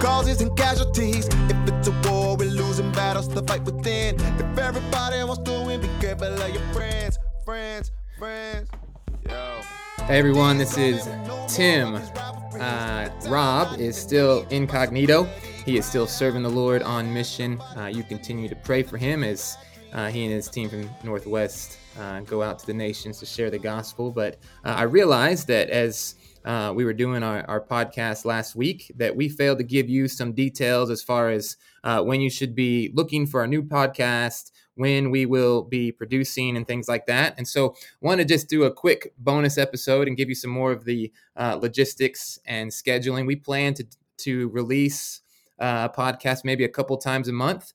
causes and casualties. If it's a war, we're losing battles, fight within. If everybody wants to win, be careful of your friends, friends, friends. Yo. Hey everyone, this is Tim. Uh, Rob is still incognito. He is still serving the Lord on mission. Uh, you continue to pray for him as uh, he and his team from Northwest uh, go out to the nations to share the gospel. But uh, I realize that as uh, we were doing our, our podcast last week, that we failed to give you some details as far as uh, when you should be looking for a new podcast, when we will be producing, and things like that. And so, want to just do a quick bonus episode and give you some more of the uh, logistics and scheduling. We plan to to release uh, a podcast maybe a couple times a month,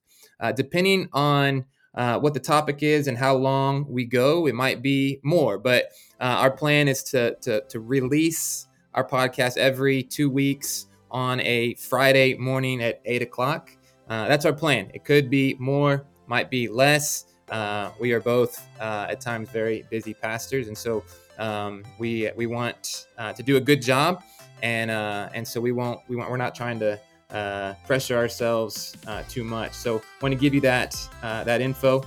depending on uh, what the topic is and how long we go. It might be more, but uh, our plan is to, to, to release our podcast every two weeks on a Friday morning at eight o'clock. Uh, that's our plan. It could be more, might be less. Uh, we are both uh, at times very busy pastors, and so um, we we want uh, to do a good job, and and so we won't we want we're not trying to uh, pressure ourselves uh, too much. So, I want to give you that uh, that info,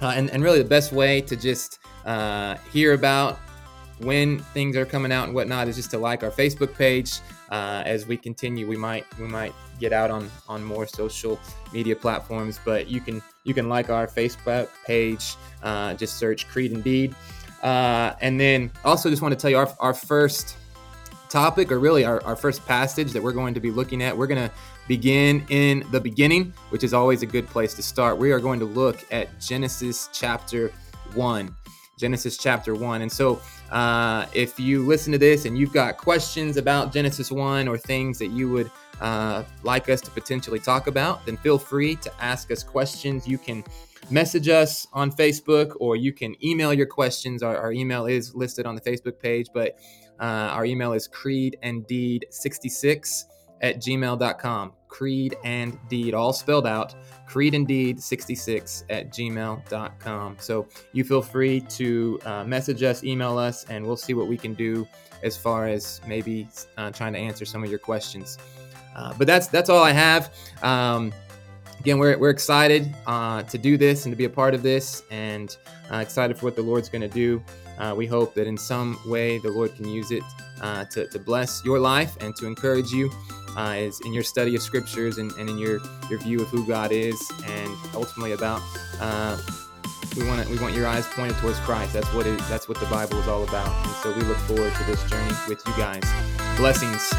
uh, and and really the best way to just uh, hear about when things are coming out and whatnot is just to like our Facebook page. Uh, as we continue, we might we might get out on on more social media platforms, but you can you can like our Facebook page. just search Creed and Deed, Uh and then also just want to tell you our our first topic, or really our, our first passage that we're going to be looking at, we're going to begin in the beginning, which is always a good place to start. We are going to look at Genesis chapter 1. Genesis chapter 1. And so, uh, if you listen to this and you've got questions about Genesis 1 or things that you would uh, like us to potentially talk about, then feel free to ask us questions. You can message us on Facebook or you can email your questions. Our, our email is listed on the Facebook page, but uh, our email is creedanddeed66 at gmail.com. Creed and Deed, all spelled out. Creed and Deed66 at gmail.com. So you feel free to uh, message us, email us, and we'll see what we can do as far as maybe uh, trying to answer some of your questions. Uh, but that's that's all I have. Um, again, we're, we're excited uh, to do this and to be a part of this, and uh, excited for what the Lord's going to do. Uh, we hope that in some way the Lord can use it uh, to, to bless your life and to encourage you uh, in your study of scriptures and, and in your, your view of who God is and ultimately about uh, we want we want your eyes pointed towards Christ. That's what it, that's what the Bible is all about. And so we look forward to this journey with you guys. Blessings.